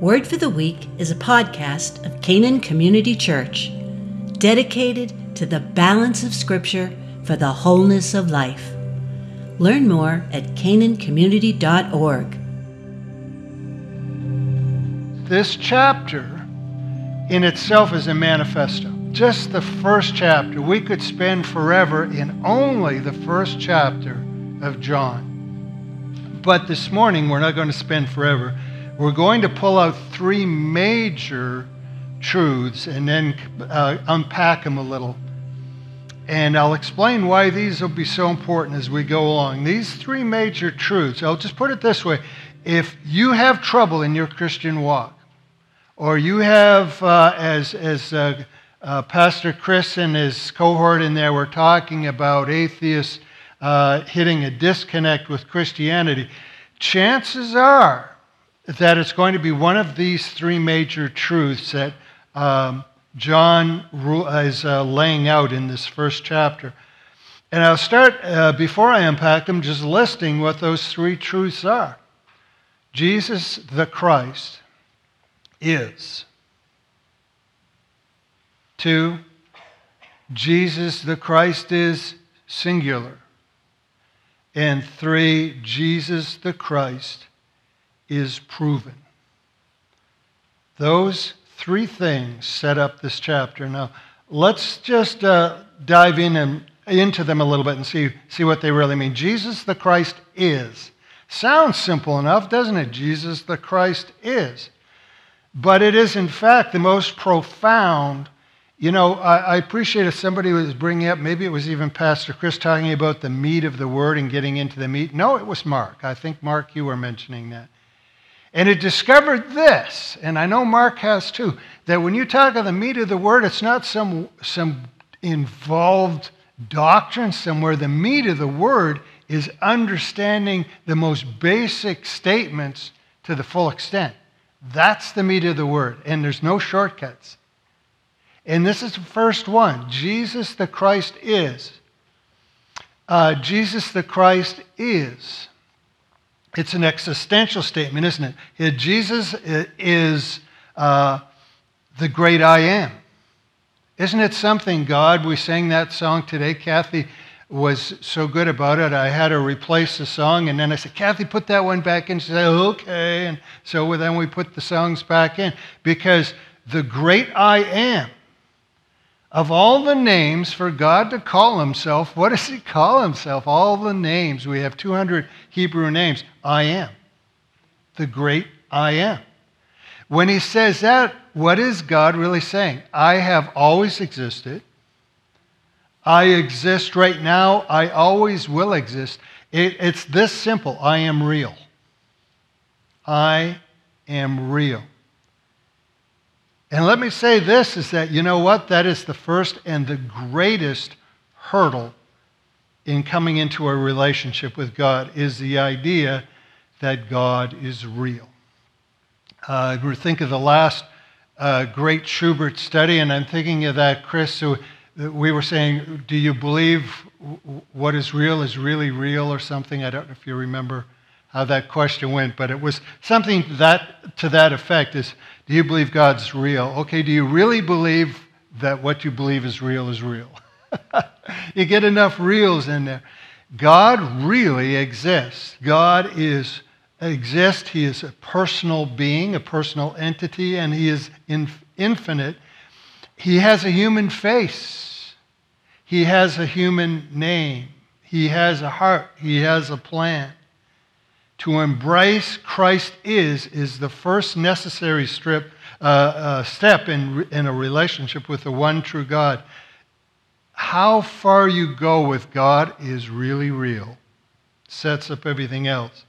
Word for the Week is a podcast of Canaan Community Church, dedicated to the balance of Scripture for the wholeness of life. Learn more at canancommunity.org. This chapter in itself is a manifesto. Just the first chapter. We could spend forever in only the first chapter of John. But this morning, we're not going to spend forever we're going to pull out three major truths and then uh, unpack them a little. And I'll explain why these will be so important as we go along. These three major truths, I'll just put it this way if you have trouble in your Christian walk, or you have, uh, as, as uh, uh, Pastor Chris and his cohort in there were talking about atheists uh, hitting a disconnect with Christianity, chances are that it's going to be one of these three major truths that um, John is uh, laying out in this first chapter. And I'll start, uh, before I unpack them, just listing what those three truths are. Jesus the Christ is. Two, Jesus the Christ is singular. And three, Jesus the Christ is proven. Those three things set up this chapter. Now, let's just uh, dive in and into them a little bit and see, see what they really mean. Jesus the Christ is. Sounds simple enough, doesn't it? Jesus the Christ is. But it is, in fact, the most profound. You know, I, I appreciate if somebody was bringing up, maybe it was even Pastor Chris talking about the meat of the word and getting into the meat. No, it was Mark. I think, Mark, you were mentioning that. And it discovered this, and I know Mark has too, that when you talk of the meat of the word, it's not some, some involved doctrine somewhere. The meat of the word is understanding the most basic statements to the full extent. That's the meat of the word, and there's no shortcuts. And this is the first one Jesus the Christ is. Uh, Jesus the Christ is. It's an existential statement, isn't it? Jesus is uh, the great I am. Isn't it something, God? We sang that song today. Kathy was so good about it. I had her replace the song, and then I said, Kathy, put that one back in. She said, okay. And so then we put the songs back in because the great I am of all the names for God to call himself, what does he call himself? All the names. We have 200 Hebrew names. I am. The great I am. When he says that, what is God really saying? I have always existed. I exist right now. I always will exist. It, it's this simple I am real. I am real. And let me say this is that, you know what? That is the first and the greatest hurdle in coming into a relationship with God is the idea that God is real. Uh, we think of the last uh, great Schubert study, and I'm thinking of that, Chris. So we were saying, do you believe what is real is really real or something? I don't know if you remember how that question went, but it was something that, to that effect is, do you believe God's real? Okay, do you really believe that what you believe is real is real? you get enough reals in there. God really exists. God is exists. He is a personal being, a personal entity, and he is in, infinite. He has a human face. He has a human name. He has a heart. He has a plan. To embrace Christ is, is the first necessary strip, uh, uh, step in, in a relationship with the one true God. How far you go with God is really real, sets up everything else.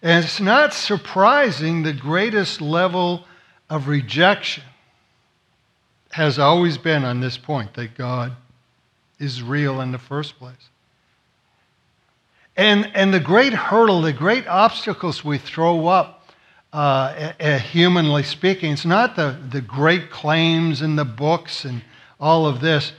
And it's not surprising the greatest level of rejection has always been on this point that God is real in the first place. And, and the great hurdle, the great obstacles we throw up, uh, uh, humanly speaking, it's not the, the great claims in the books and all of this.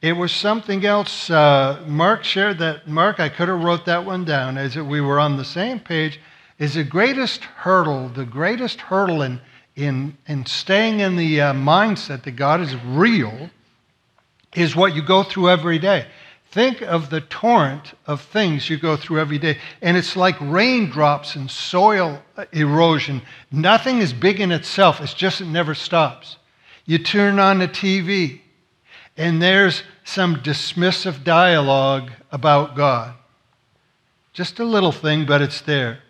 It was something else. Uh, Mark shared that. Mark, I could have wrote that one down as we were on the same page. is the greatest hurdle, the greatest hurdle in, in, in staying in the uh, mindset that God is real is what you go through every day. Think of the torrent of things you go through every day. And it's like raindrops and soil erosion. Nothing is big in itself, it's just it never stops. You turn on the TV, and there's some dismissive dialogue about God. Just a little thing, but it's there.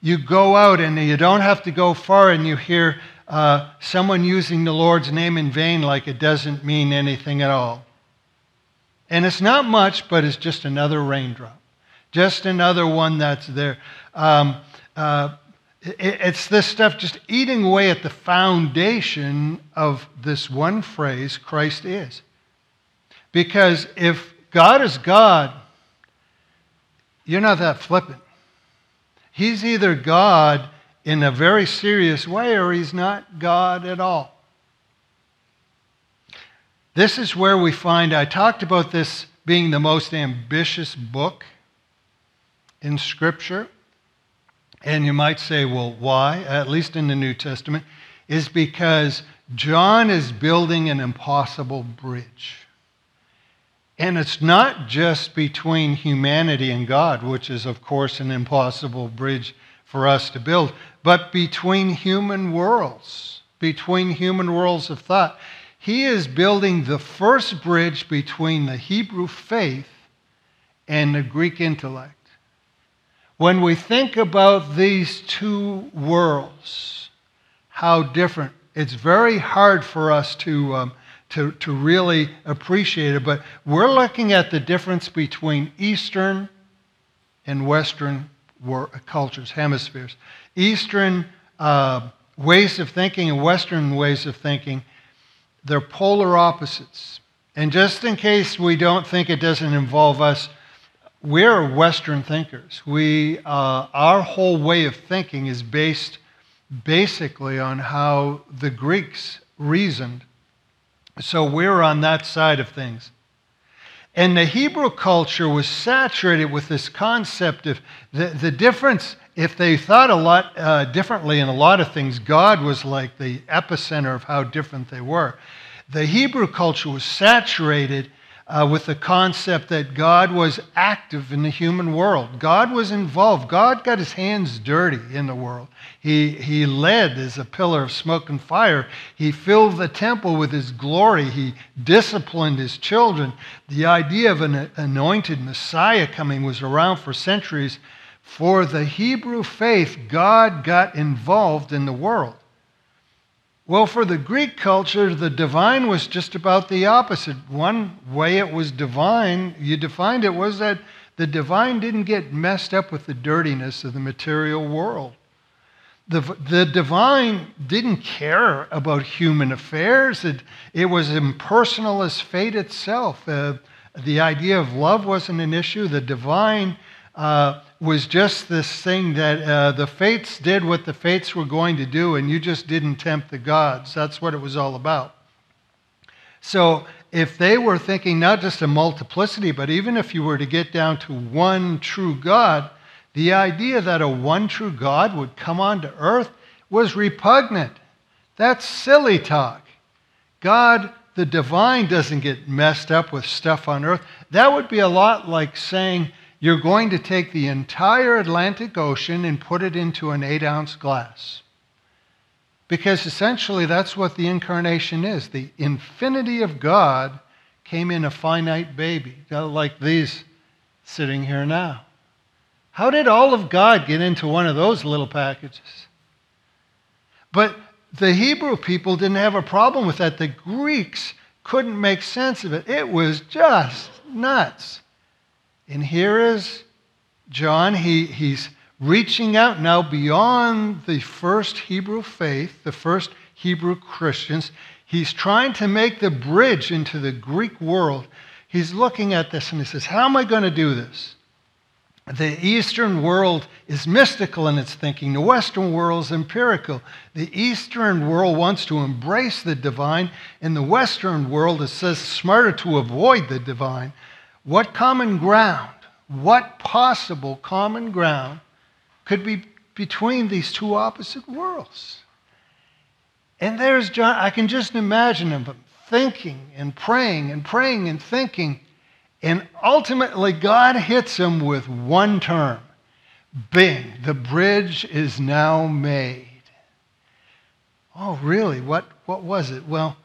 You go out, and you don't have to go far, and you hear uh, someone using the Lord's name in vain like it doesn't mean anything at all. And it's not much, but it's just another raindrop, just another one that's there. Um, uh, it, it's this stuff just eating away at the foundation of this one phrase Christ is. Because if God is God, you're not that flippant. He's either God in a very serious way or he's not God at all. This is where we find, I talked about this being the most ambitious book in Scripture. And you might say, well, why? At least in the New Testament, is because John is building an impossible bridge. And it's not just between humanity and God, which is, of course, an impossible bridge for us to build, but between human worlds, between human worlds of thought. He is building the first bridge between the Hebrew faith and the Greek intellect. When we think about these two worlds, how different, it's very hard for us to, um, to, to really appreciate it, but we're looking at the difference between Eastern and Western cultures, hemispheres. Eastern uh, ways of thinking and Western ways of thinking they're polar opposites. And just in case we don't think it doesn't involve us, we're Western thinkers. We, uh, our whole way of thinking is based basically on how the Greeks reasoned. So we're on that side of things. And the Hebrew culture was saturated with this concept of the, the difference. If they thought a lot uh, differently in a lot of things, God was like the epicenter of how different they were. The Hebrew culture was saturated uh, with the concept that God was active in the human world. God was involved. God got his hands dirty in the world. He, he led as a pillar of smoke and fire. He filled the temple with his glory. He disciplined his children. The idea of an anointed Messiah coming was around for centuries. For the Hebrew faith, God got involved in the world. Well, for the Greek culture, the divine was just about the opposite. One way it was divine, you defined it, was that the divine didn't get messed up with the dirtiness of the material world. The, the divine didn't care about human affairs. It, it was impersonal as fate itself. Uh, the idea of love wasn't an issue. The divine uh, was just this thing that uh, the fates did what the fates were going to do, and you just didn't tempt the gods. That's what it was all about. So, if they were thinking not just a multiplicity, but even if you were to get down to one true God, the idea that a one true God would come onto earth was repugnant. That's silly talk. God, the divine, doesn't get messed up with stuff on earth. That would be a lot like saying, you're going to take the entire Atlantic Ocean and put it into an eight ounce glass. Because essentially that's what the incarnation is. The infinity of God came in a finite baby, uh, like these sitting here now. How did all of God get into one of those little packages? But the Hebrew people didn't have a problem with that. The Greeks couldn't make sense of it. It was just nuts. And here is John. He, he's reaching out now beyond the first Hebrew faith, the first Hebrew Christians. He's trying to make the bridge into the Greek world. He's looking at this and he says, How am I going to do this? The Eastern world is mystical in its thinking. The Western world is empirical. The Eastern world wants to embrace the divine, and the Western world is says smarter to avoid the divine. What common ground, what possible common ground could be between these two opposite worlds. And there's John, I can just imagine him thinking and praying and praying and thinking. And ultimately, God hits him with one term Bing, the bridge is now made. Oh, really? What, what was it? Well,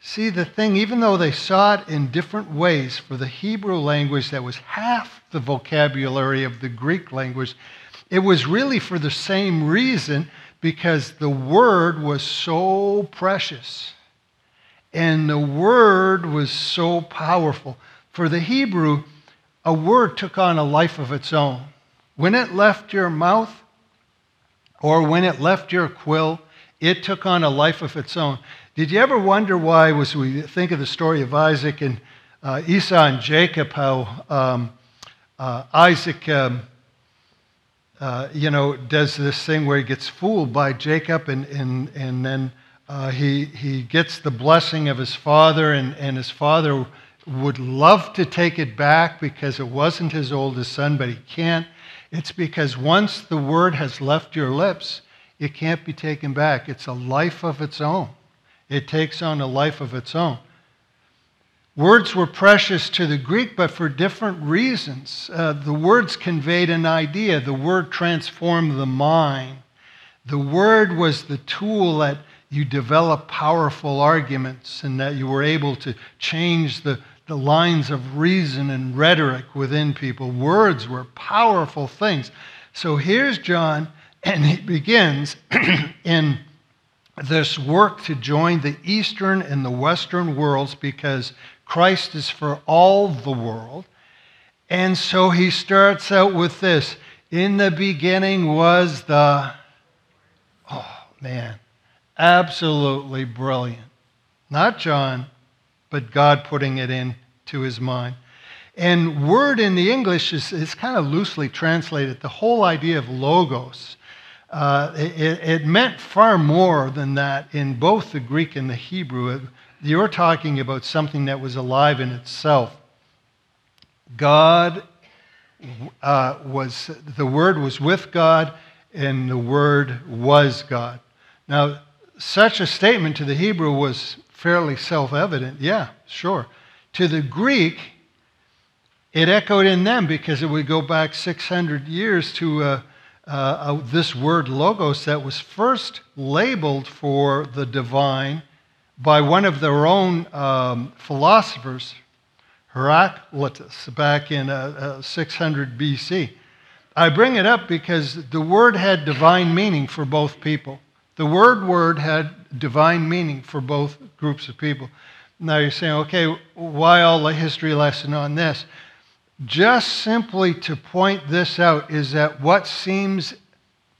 see, the thing, even though they saw it in different ways for the Hebrew language that was half the vocabulary of the Greek language, it was really for the same reason because the word was so precious and the word was so powerful. For the Hebrew, a word took on a life of its own. When it left your mouth or when it left your quill, it took on a life of its own. Did you ever wonder why, as we think of the story of Isaac and uh, Esau and Jacob, how um, uh, Isaac um, uh, you know, does this thing where he gets fooled by Jacob and, and, and then uh, he, he gets the blessing of his father, and, and his father would love to take it back because it wasn't his oldest son, but he can't. It's because once the word has left your lips, it can't be taken back. It's a life of its own. It takes on a life of its own. Words were precious to the Greek, but for different reasons. Uh, the words conveyed an idea, the word transformed the mind. The word was the tool that you develop powerful arguments and that you were able to change the, the lines of reason and rhetoric within people. Words were powerful things. So here's John, and he begins in this work to join the Eastern and the Western worlds because Christ is for all the world. And so he starts out with this In the beginning was the, oh man, absolutely brilliant. Not John, but God putting it into his mind. And word in the English is, is kind of loosely translated. The whole idea of logos, uh, it, it, meant far more than that in both the Greek and the Hebrew. You're talking about something that was alive in itself. God uh, was, the Word was with God, and the Word was God. Now, such a statement to the Hebrew was fairly self evident. Yeah, sure. To the Greek, it echoed in them because it would go back 600 years to uh, uh, uh, this word logos that was first labeled for the divine by one of their own um, philosophers, Heraclitus, back in uh, uh, 600 BC. I bring it up because the word had divine meaning for both people. The word word had divine meaning for both groups of people. Now you're saying, okay, why all the history lesson on this? Just simply to point this out is that what seems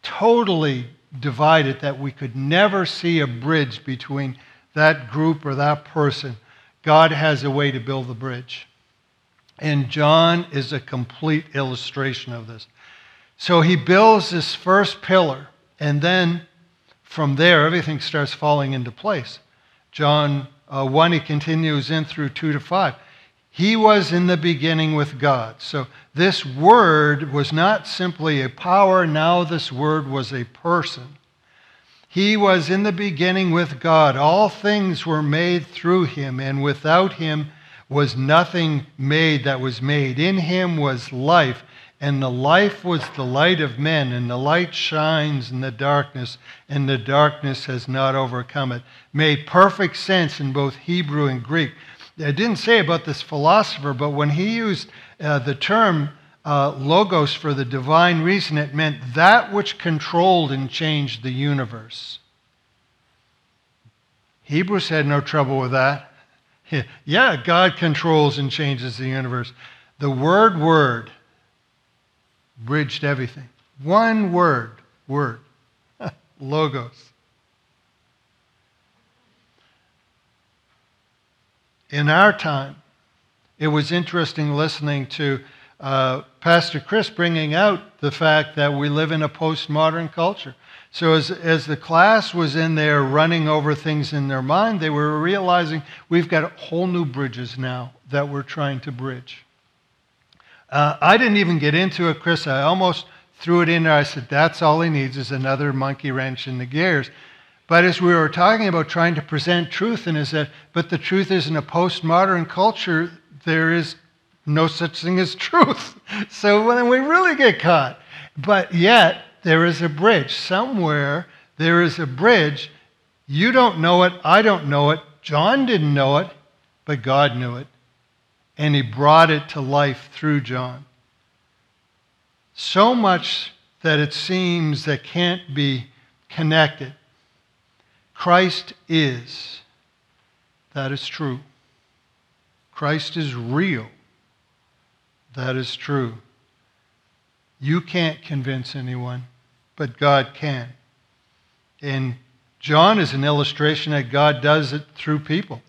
totally divided, that we could never see a bridge between that group or that person, God has a way to build the bridge. And John is a complete illustration of this. So he builds this first pillar, and then from there, everything starts falling into place. John uh, 1, he continues in through 2 to 5. He was in the beginning with God. So this word was not simply a power, now this word was a person. He was in the beginning with God. All things were made through him, and without him was nothing made that was made. In him was life, and the life was the light of men, and the light shines in the darkness, and the darkness has not overcome it. Made perfect sense in both Hebrew and Greek. I didn't say about this philosopher, but when he used uh, the term uh, logos for the divine reason, it meant that which controlled and changed the universe. Hebrews had no trouble with that. Yeah, God controls and changes the universe. The word, word, bridged everything. One word, word, logos. In our time, it was interesting listening to uh, Pastor Chris bringing out the fact that we live in a postmodern culture. So, as, as the class was in there running over things in their mind, they were realizing we've got whole new bridges now that we're trying to bridge. Uh, I didn't even get into it, Chris. I almost threw it in there. I said, that's all he needs is another monkey wrench in the gears. But as we were talking about trying to present truth, and is that, but the truth is in a postmodern culture, there is no such thing as truth. So when we really get caught. But yet, there is a bridge. Somewhere, there is a bridge. You don't know it. I don't know it. John didn't know it, but God knew it. And he brought it to life through John. So much that it seems that can't be connected. Christ is. That is true. Christ is real. That is true. You can't convince anyone, but God can. And John is an illustration that God does it through people.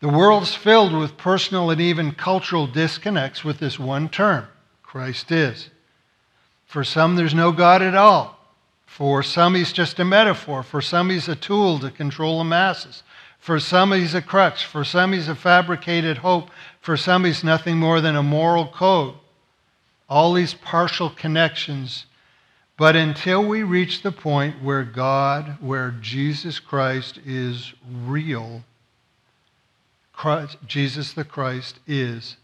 The world's filled with personal and even cultural disconnects with this one term Christ is. For some, there's no God at all. For some, he's just a metaphor. For some, he's a tool to control the masses. For some, he's a crutch. For some, he's a fabricated hope. For some, he's nothing more than a moral code. All these partial connections. But until we reach the point where God, where Jesus Christ is real, Christ, Jesus the Christ is,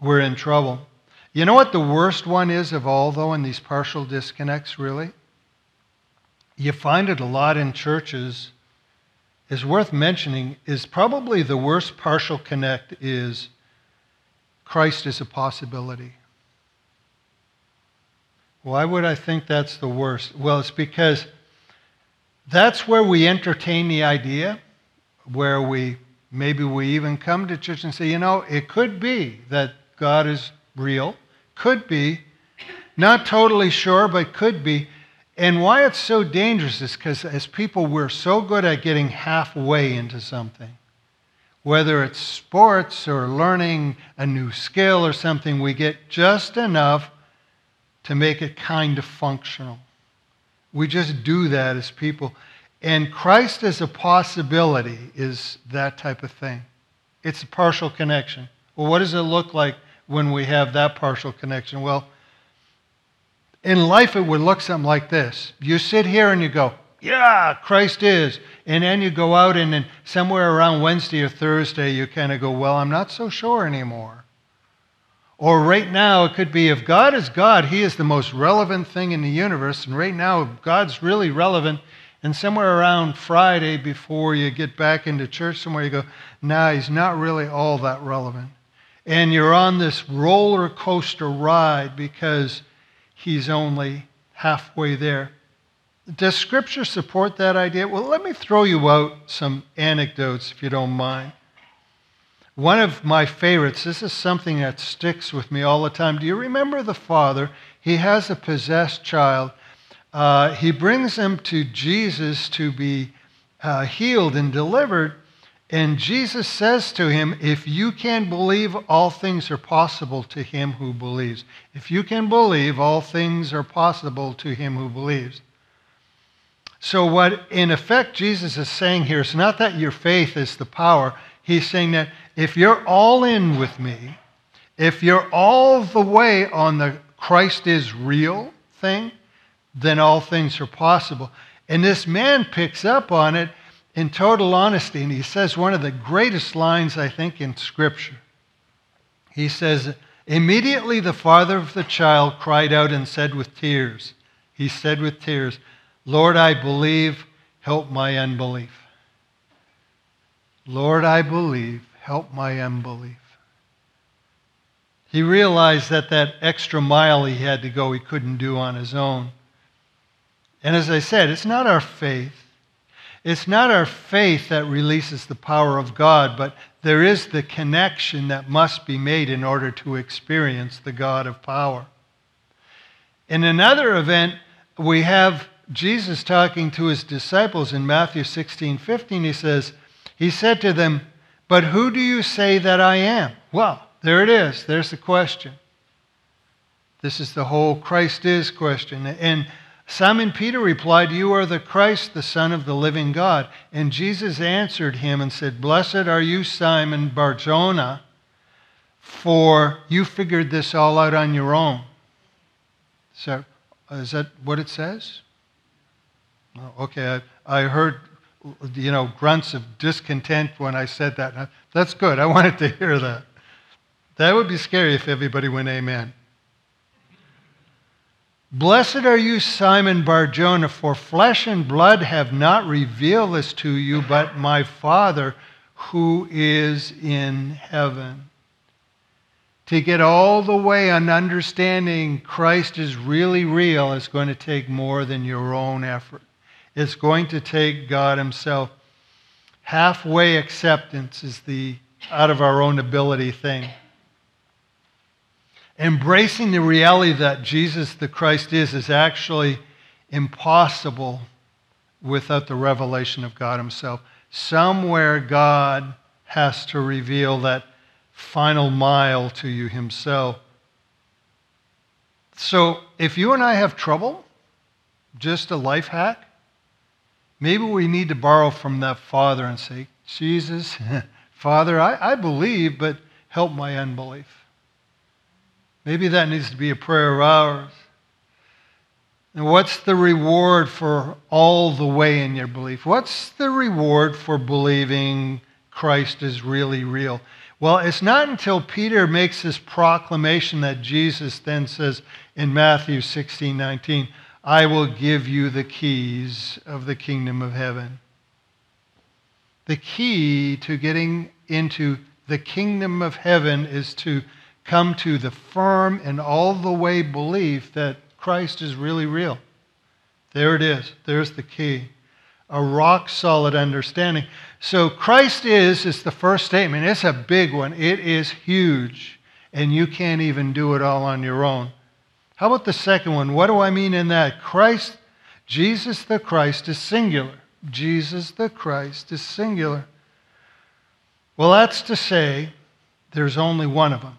we're in trouble. You know what the worst one is of all, though, in these partial disconnects, really? You find it a lot in churches. Is worth mentioning is probably the worst partial connect is Christ is a possibility. Why would I think that's the worst? Well, it's because that's where we entertain the idea, where we maybe we even come to church and say, you know, it could be that God is real. Could be. Not totally sure, but could be. And why it's so dangerous is because as people, we're so good at getting halfway into something. Whether it's sports or learning a new skill or something, we get just enough to make it kind of functional. We just do that as people. And Christ as a possibility is that type of thing. It's a partial connection. Well, what does it look like when we have that partial connection? Well, in life, it would look something like this. You sit here and you go, Yeah, Christ is. And then you go out and then somewhere around Wednesday or Thursday, you kind of go, Well, I'm not so sure anymore. Or right now, it could be if God is God, He is the most relevant thing in the universe. And right now, God's really relevant. And somewhere around Friday, before you get back into church, somewhere you go, Nah, He's not really all that relevant and you're on this roller coaster ride because he's only halfway there. Does Scripture support that idea? Well, let me throw you out some anecdotes if you don't mind. One of my favorites, this is something that sticks with me all the time. Do you remember the father? He has a possessed child. Uh, he brings him to Jesus to be uh, healed and delivered. And Jesus says to him, If you can believe, all things are possible to him who believes. If you can believe, all things are possible to him who believes. So, what in effect Jesus is saying here is not that your faith is the power. He's saying that if you're all in with me, if you're all the way on the Christ is real thing, then all things are possible. And this man picks up on it in total honesty, and he says one of the greatest lines, I think, in Scripture. He says, Immediately the father of the child cried out and said with tears, He said with tears, Lord, I believe, help my unbelief. Lord, I believe, help my unbelief. He realized that that extra mile he had to go, he couldn't do on his own. And as I said, it's not our faith it's not our faith that releases the power of God, but there is the connection that must be made in order to experience the God of power. In another event, we have Jesus talking to his disciples in Matthew 16 15. He says, He said to them, But who do you say that I am? Well, there it is. There's the question. This is the whole Christ is question. And Simon Peter replied, You are the Christ, the Son of the living God. And Jesus answered him and said, Blessed are you, Simon Barjona, for you figured this all out on your own. So, uh, is that what it says? Oh, okay, I, I heard, you know, grunts of discontent when I said that. That's good. I wanted to hear that. That would be scary if everybody went amen. Blessed are you, Simon Barjona, for flesh and blood have not revealed this to you, but my Father who is in heaven. To get all the way on understanding Christ is really real is going to take more than your own effort. It's going to take God Himself. Halfway acceptance is the out of our own ability thing. Embracing the reality that Jesus the Christ is is actually impossible without the revelation of God Himself. Somewhere God has to reveal that final mile to you Himself. So if you and I have trouble, just a life hack, maybe we need to borrow from that Father and say, Jesus, Father, I, I believe, but help my unbelief. Maybe that needs to be a prayer of ours. And what's the reward for all the way in your belief? What's the reward for believing Christ is really real? Well, it's not until Peter makes this proclamation that Jesus then says in Matthew 16 19, I will give you the keys of the kingdom of heaven. The key to getting into the kingdom of heaven is to come to the firm and all the way belief that Christ is really real. There it is. There's the key. A rock solid understanding. So, Christ is is the first statement. It's a big one, it is huge, and you can't even do it all on your own. How about the second one? What do I mean in that? Christ, Jesus the Christ is singular. Jesus the Christ is singular. Well, that's to say, there's only one of them.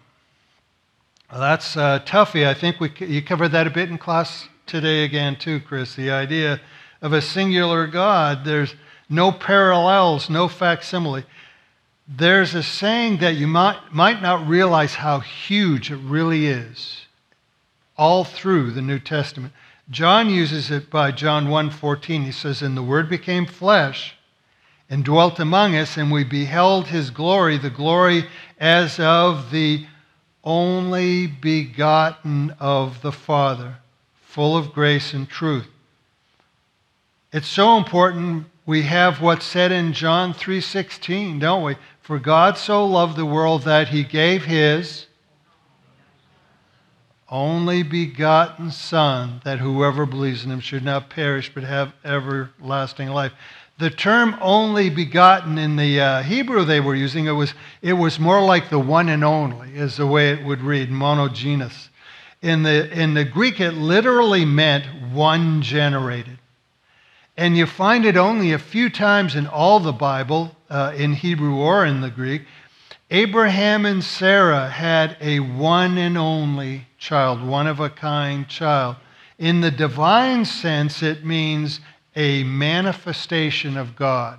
Well, that's uh, toughy. I think we, you covered that a bit in class today again, too, Chris. The idea of a singular God. There's no parallels, no facsimile. There's a saying that you might, might not realize how huge it really is all through the New Testament. John uses it by John 1:14. He says, "And the word became flesh and dwelt among us, and we beheld his glory, the glory as of the only begotten of the Father, full of grace and truth. It's so important we have what's said in John 3:16, don't we? For God so loved the world that he gave his only begotten son that whoever believes in him should not perish but have everlasting life. The term only begotten in the uh, Hebrew they were using, it was, it was more like the one and only, is the way it would read, monogenes. In the, in the Greek, it literally meant one generated. And you find it only a few times in all the Bible, uh, in Hebrew or in the Greek. Abraham and Sarah had a one and only child, one of a kind child. In the divine sense, it means a manifestation of God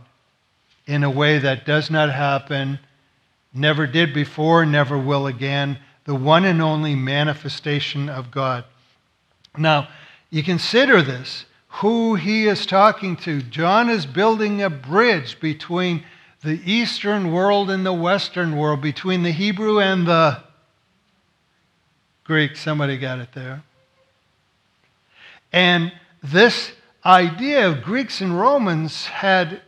in a way that does not happen, never did before, never will again. The one and only manifestation of God. Now, you consider this who he is talking to. John is building a bridge between the Eastern world and the Western world, between the Hebrew and the Greek. Somebody got it there. And this idea of Greeks and Romans had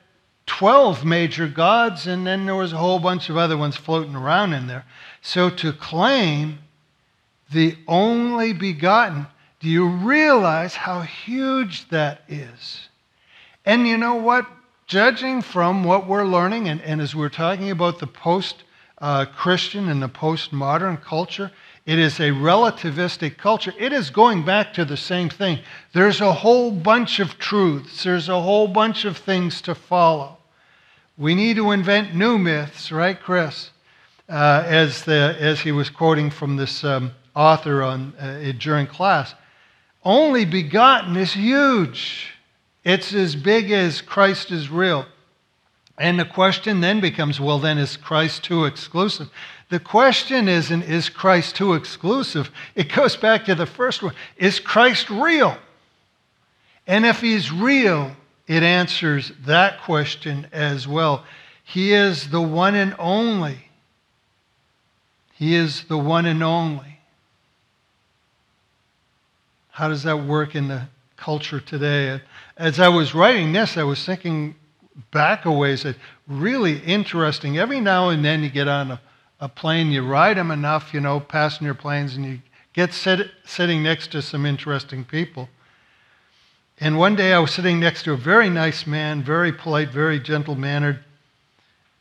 12 major gods, and then there was a whole bunch of other ones floating around in there. So to claim the only begotten, do you realize how huge that is? And you know what? Judging from what we're learning, and, and as we're talking about the post uh, Christian and the postmodern culture, it is a relativistic culture. It is going back to the same thing. There's a whole bunch of truths, there's a whole bunch of things to follow. We need to invent new myths, right, Chris? Uh, as, the, as he was quoting from this um, author on, uh, during class. Only begotten is huge. It's as big as Christ is real. And the question then becomes well, then, is Christ too exclusive? The question isn't, is Christ too exclusive? It goes back to the first one Is Christ real? And if he's real, it answers that question as well. He is the one and only. He is the one and only. How does that work in the culture today? As I was writing this, I was thinking back a ways that really interesting. Every now and then you get on a, a plane, you ride them enough, you know, passenger planes, and you get sit, sitting next to some interesting people. And one day I was sitting next to a very nice man, very polite, very gentle mannered.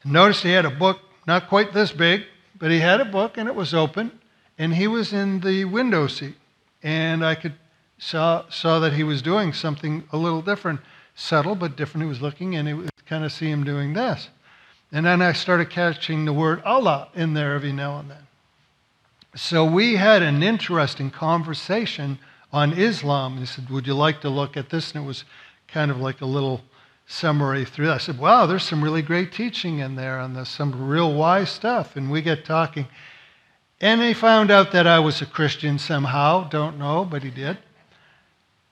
Noticed he had a book, not quite this big, but he had a book and it was open. And he was in the window seat. And I could saw, saw that he was doing something a little different, subtle but different. He was looking and it was kind of see him doing this. And then I started catching the word Allah in there every now and then. So we had an interesting conversation on Islam. He said, Would you like to look at this? And it was kind of like a little summary through that. I said, Wow, there's some really great teaching in there on this, some real wise stuff. And we get talking. And he found out that I was a Christian somehow. Don't know, but he did.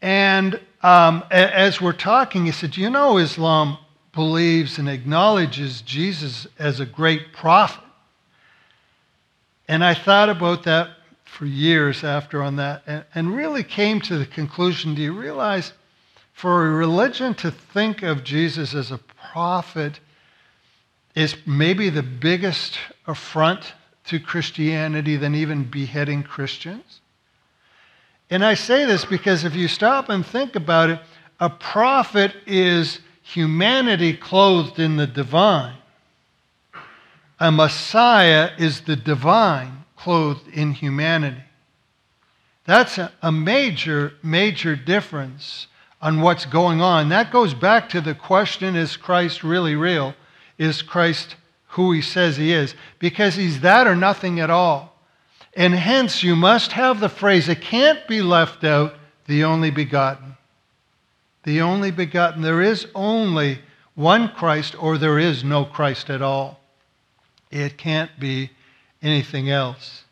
And um, as we're talking, he said, You know, Islam believes and acknowledges Jesus as a great prophet. And I thought about that for years after on that and, and really came to the conclusion do you realize for a religion to think of Jesus as a prophet is maybe the biggest affront to Christianity than even beheading Christians? And I say this because if you stop and think about it, a prophet is humanity clothed in the divine. A Messiah is the divine clothed in humanity. That's a, major, major difference on what's going on. That goes back to the question is Christ really real? Is Christ who he says he is? Because he's that or nothing at all. And hence, you must have the phrase, it can't be left out, the only begotten. The only begotten. There is only one Christ, or there is no Christ at all. It can't be anything else.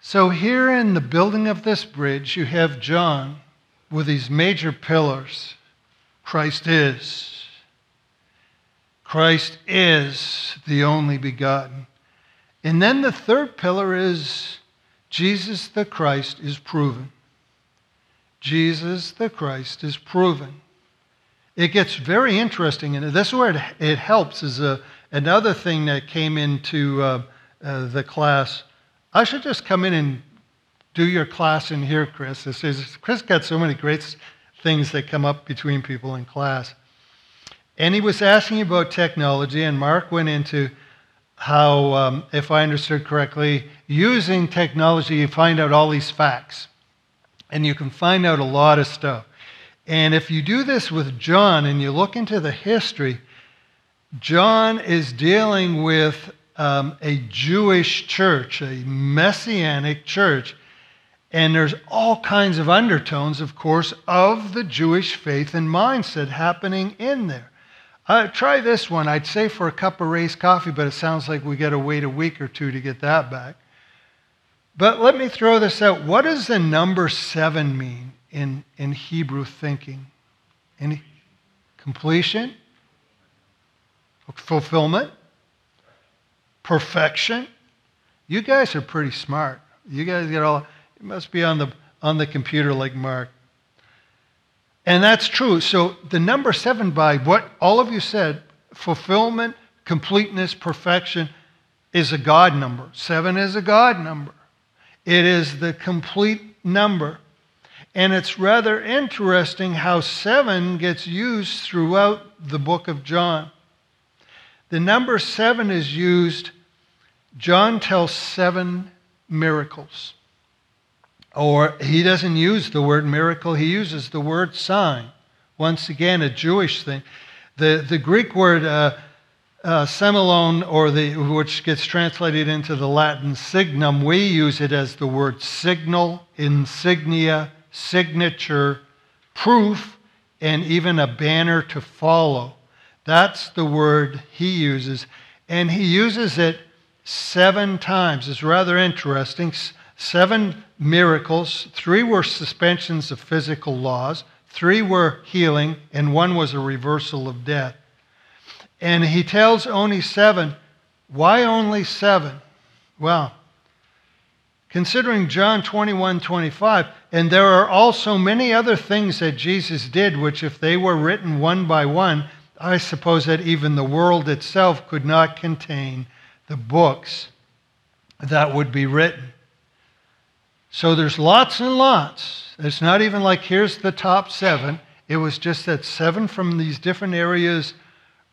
So, here in the building of this bridge, you have John with these major pillars Christ is. Christ is the only begotten. And then the third pillar is Jesus the Christ is proven. Jesus the Christ is proven. It gets very interesting, and this is where it, it helps. Is a, another thing that came into uh, uh, the class. I should just come in and do your class in here, Chris. This is, Chris got so many great things that come up between people in class. And he was asking about technology, and Mark went into how, um, if I understood correctly, using technology, you find out all these facts. And you can find out a lot of stuff. And if you do this with John and you look into the history, John is dealing with um, a Jewish church, a messianic church. And there's all kinds of undertones, of course, of the Jewish faith and mindset happening in there. Uh, try this one. I'd say for a cup of raised coffee, but it sounds like we got to wait a week or two to get that back. But let me throw this out. What does the number seven mean in, in Hebrew thinking? Any completion? Fulfillment? Perfection? You guys are pretty smart. You guys get all, you must be on the, on the computer like Mark. And that's true. So the number seven, by what all of you said, fulfillment, completeness, perfection, is a God number. Seven is a God number. It is the complete number. And it's rather interesting how seven gets used throughout the book of John. The number seven is used, John tells seven miracles. Or he doesn't use the word miracle, he uses the word sign. Once again, a Jewish thing. The, the Greek word uh, uh, semeion, or the, which gets translated into the Latin signum, we use it as the word signal, insignia, signature, proof, and even a banner to follow. That's the word he uses. And he uses it seven times. It's rather interesting. Seven miracles, three were suspensions of physical laws, three were healing, and one was a reversal of death. And he tells only seven. Why only seven? Well, considering John 21 25, and there are also many other things that Jesus did, which, if they were written one by one, I suppose that even the world itself could not contain the books that would be written. So there's lots and lots. It's not even like here's the top seven. It was just that seven from these different areas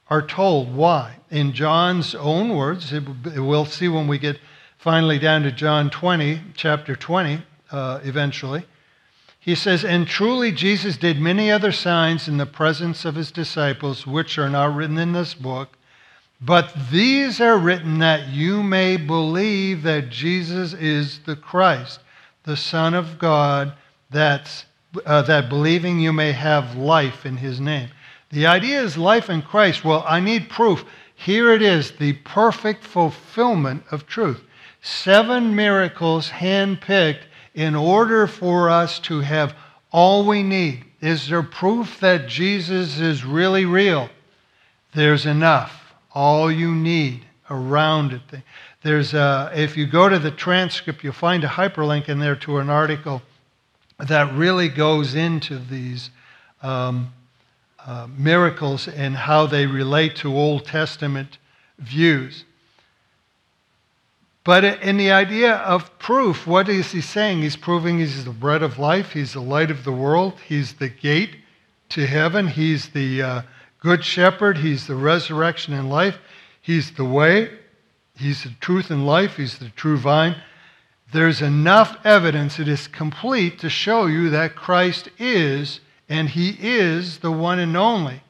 are told. Why? In John's own words, we'll see when we get finally down to John 20, chapter 20, uh, eventually. He says, And truly Jesus did many other signs in the presence of his disciples, which are not written in this book. But these are written that you may believe that Jesus is the Christ, the Son of God, that's, uh, that believing you may have life in his name. The idea is life in Christ. Well, I need proof. Here it is, the perfect fulfillment of truth. Seven miracles handpicked in order for us to have all we need. Is there proof that Jesus is really real? There's enough. All you need around it. There's a, if you go to the transcript, you'll find a hyperlink in there to an article that really goes into these um, uh, miracles and how they relate to Old Testament views. But in the idea of proof, what is he saying? He's proving he's the bread of life, he's the light of the world, he's the gate to heaven, he's the uh, good shepherd, he's the resurrection and life, he's the way, he's the truth and life, he's the true vine. There's enough evidence, it is complete, to show you that Christ is, and he is the one and only.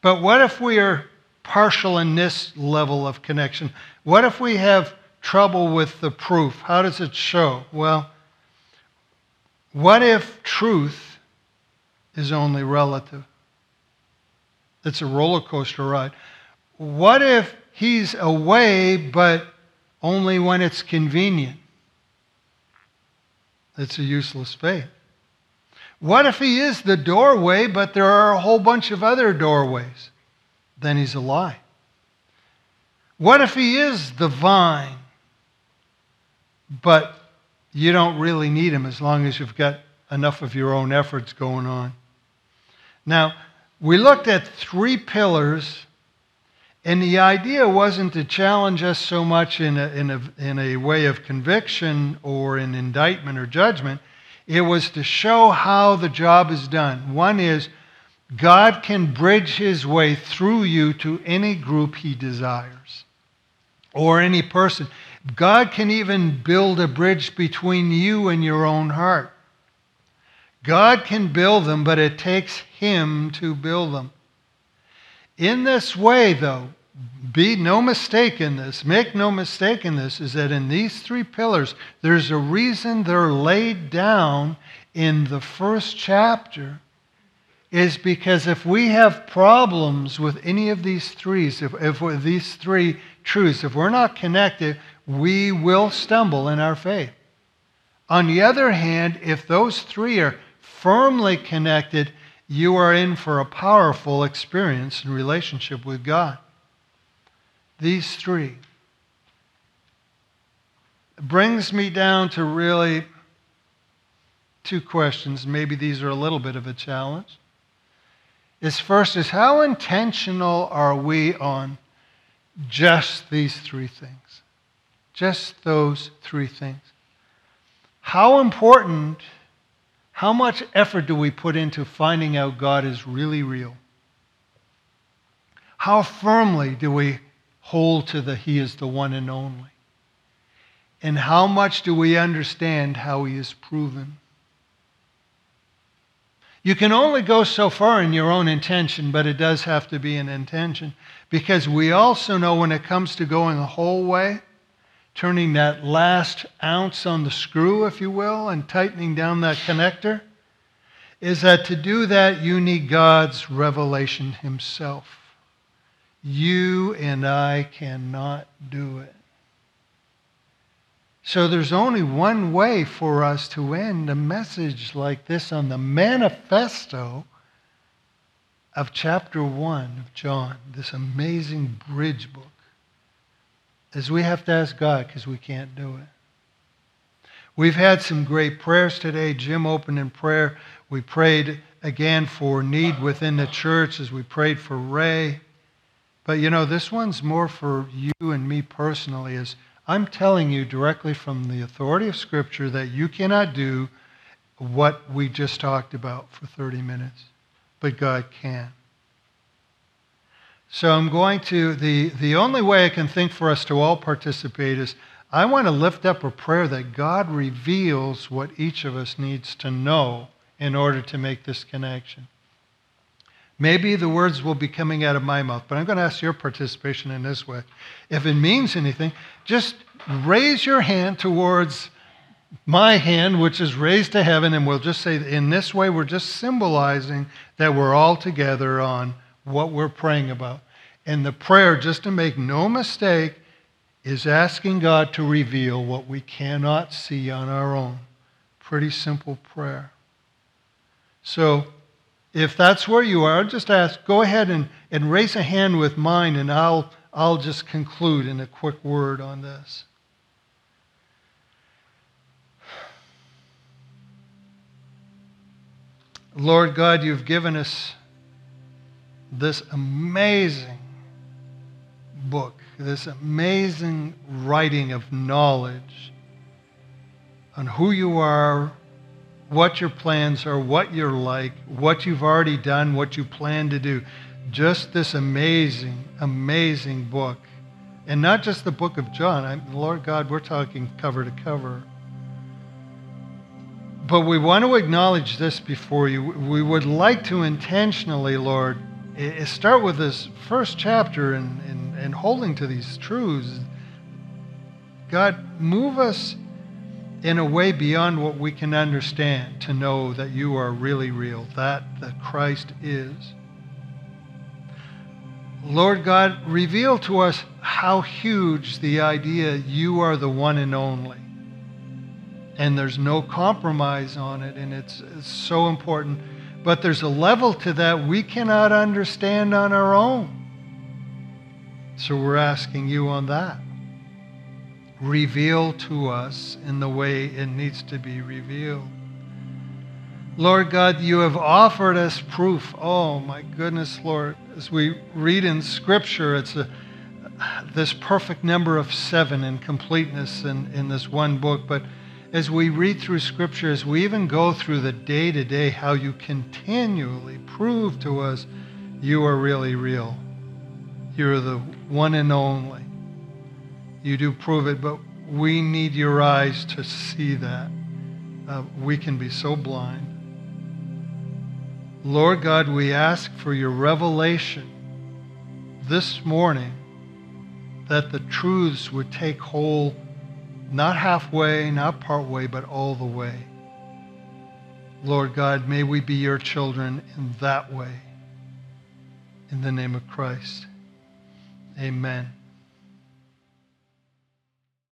But what if we are partial in this level of connection? What if we have trouble with the proof. How does it show? Well, what if truth is only relative? It's a roller coaster ride. What if he's away, but only when it's convenient? It's a useless faith. What if he is the doorway, but there are a whole bunch of other doorways? Then he's a lie. What if he is the vine, but you don't really need him as long as you've got enough of your own efforts going on. Now, we looked at three pillars, and the idea wasn't to challenge us so much in a, in a, in a way of conviction or an indictment or judgment. It was to show how the job is done. One is God can bridge his way through you to any group he desires or any person. God can even build a bridge between you and your own heart. God can build them, but it takes Him to build them. In this way, though, be no mistake in this, make no mistake in this, is that in these three pillars, there's a reason they're laid down in the first chapter, is because if we have problems with any of these threes, if, if these three truths, if we're not connected, we will stumble in our faith. On the other hand, if those three are firmly connected, you are in for a powerful experience in relationship with God. These three brings me down to really two questions. Maybe these are a little bit of a challenge. Is first is how intentional are we on just these three things? Just those three things. How important, how much effort do we put into finding out God is really real? How firmly do we hold to the He is the one and only? And how much do we understand how He is proven? You can only go so far in your own intention, but it does have to be an intention. Because we also know when it comes to going the whole way, turning that last ounce on the screw, if you will, and tightening down that connector, is that to do that, you need God's revelation Himself. You and I cannot do it. So there's only one way for us to end a message like this on the manifesto of chapter 1 of John, this amazing bridge book, is we have to ask God because we can't do it. We've had some great prayers today. Jim opened in prayer. We prayed again for need within the church as we prayed for Ray. But you know, this one's more for you and me personally is I'm telling you directly from the authority of Scripture that you cannot do what we just talked about for 30 minutes, but God can. So I'm going to, the, the only way I can think for us to all participate is I want to lift up a prayer that God reveals what each of us needs to know in order to make this connection. Maybe the words will be coming out of my mouth, but I'm going to ask your participation in this way. If it means anything, just raise your hand towards my hand, which is raised to heaven, and we'll just say, in this way, we're just symbolizing that we're all together on what we're praying about. And the prayer, just to make no mistake, is asking God to reveal what we cannot see on our own. Pretty simple prayer. So, if that's where you are, just ask, go ahead and, and raise a hand with mine, and I'll, I'll just conclude in a quick word on this. Lord God, you've given us this amazing book, this amazing writing of knowledge on who you are, what your plans are, what you're like, what you've already done, what you plan to do. Just this amazing, amazing book. And not just the book of John. I'm, Lord God, we're talking cover to cover. But we want to acknowledge this before you. We would like to intentionally, Lord, start with this first chapter and, and, and holding to these truths. God, move us in a way beyond what we can understand to know that you are really real, that that Christ is. Lord God, reveal to us how huge the idea you are the one and only. And there's no compromise on it, and it's, it's so important. But there's a level to that we cannot understand on our own. So we're asking you on that reveal to us in the way it needs to be revealed. Lord God, you have offered us proof. Oh, my goodness, Lord. As we read in Scripture, it's a, this perfect number of seven in completeness in, in this one book. But as we read through Scripture, as we even go through the day to day, how you continually prove to us you are really real. You're the one and only. You do prove it, but we need your eyes to see that. Uh, we can be so blind. Lord God, we ask for your revelation this morning that the truths would take hold not halfway, not partway, but all the way. Lord God, may we be your children in that way. In the name of Christ. Amen.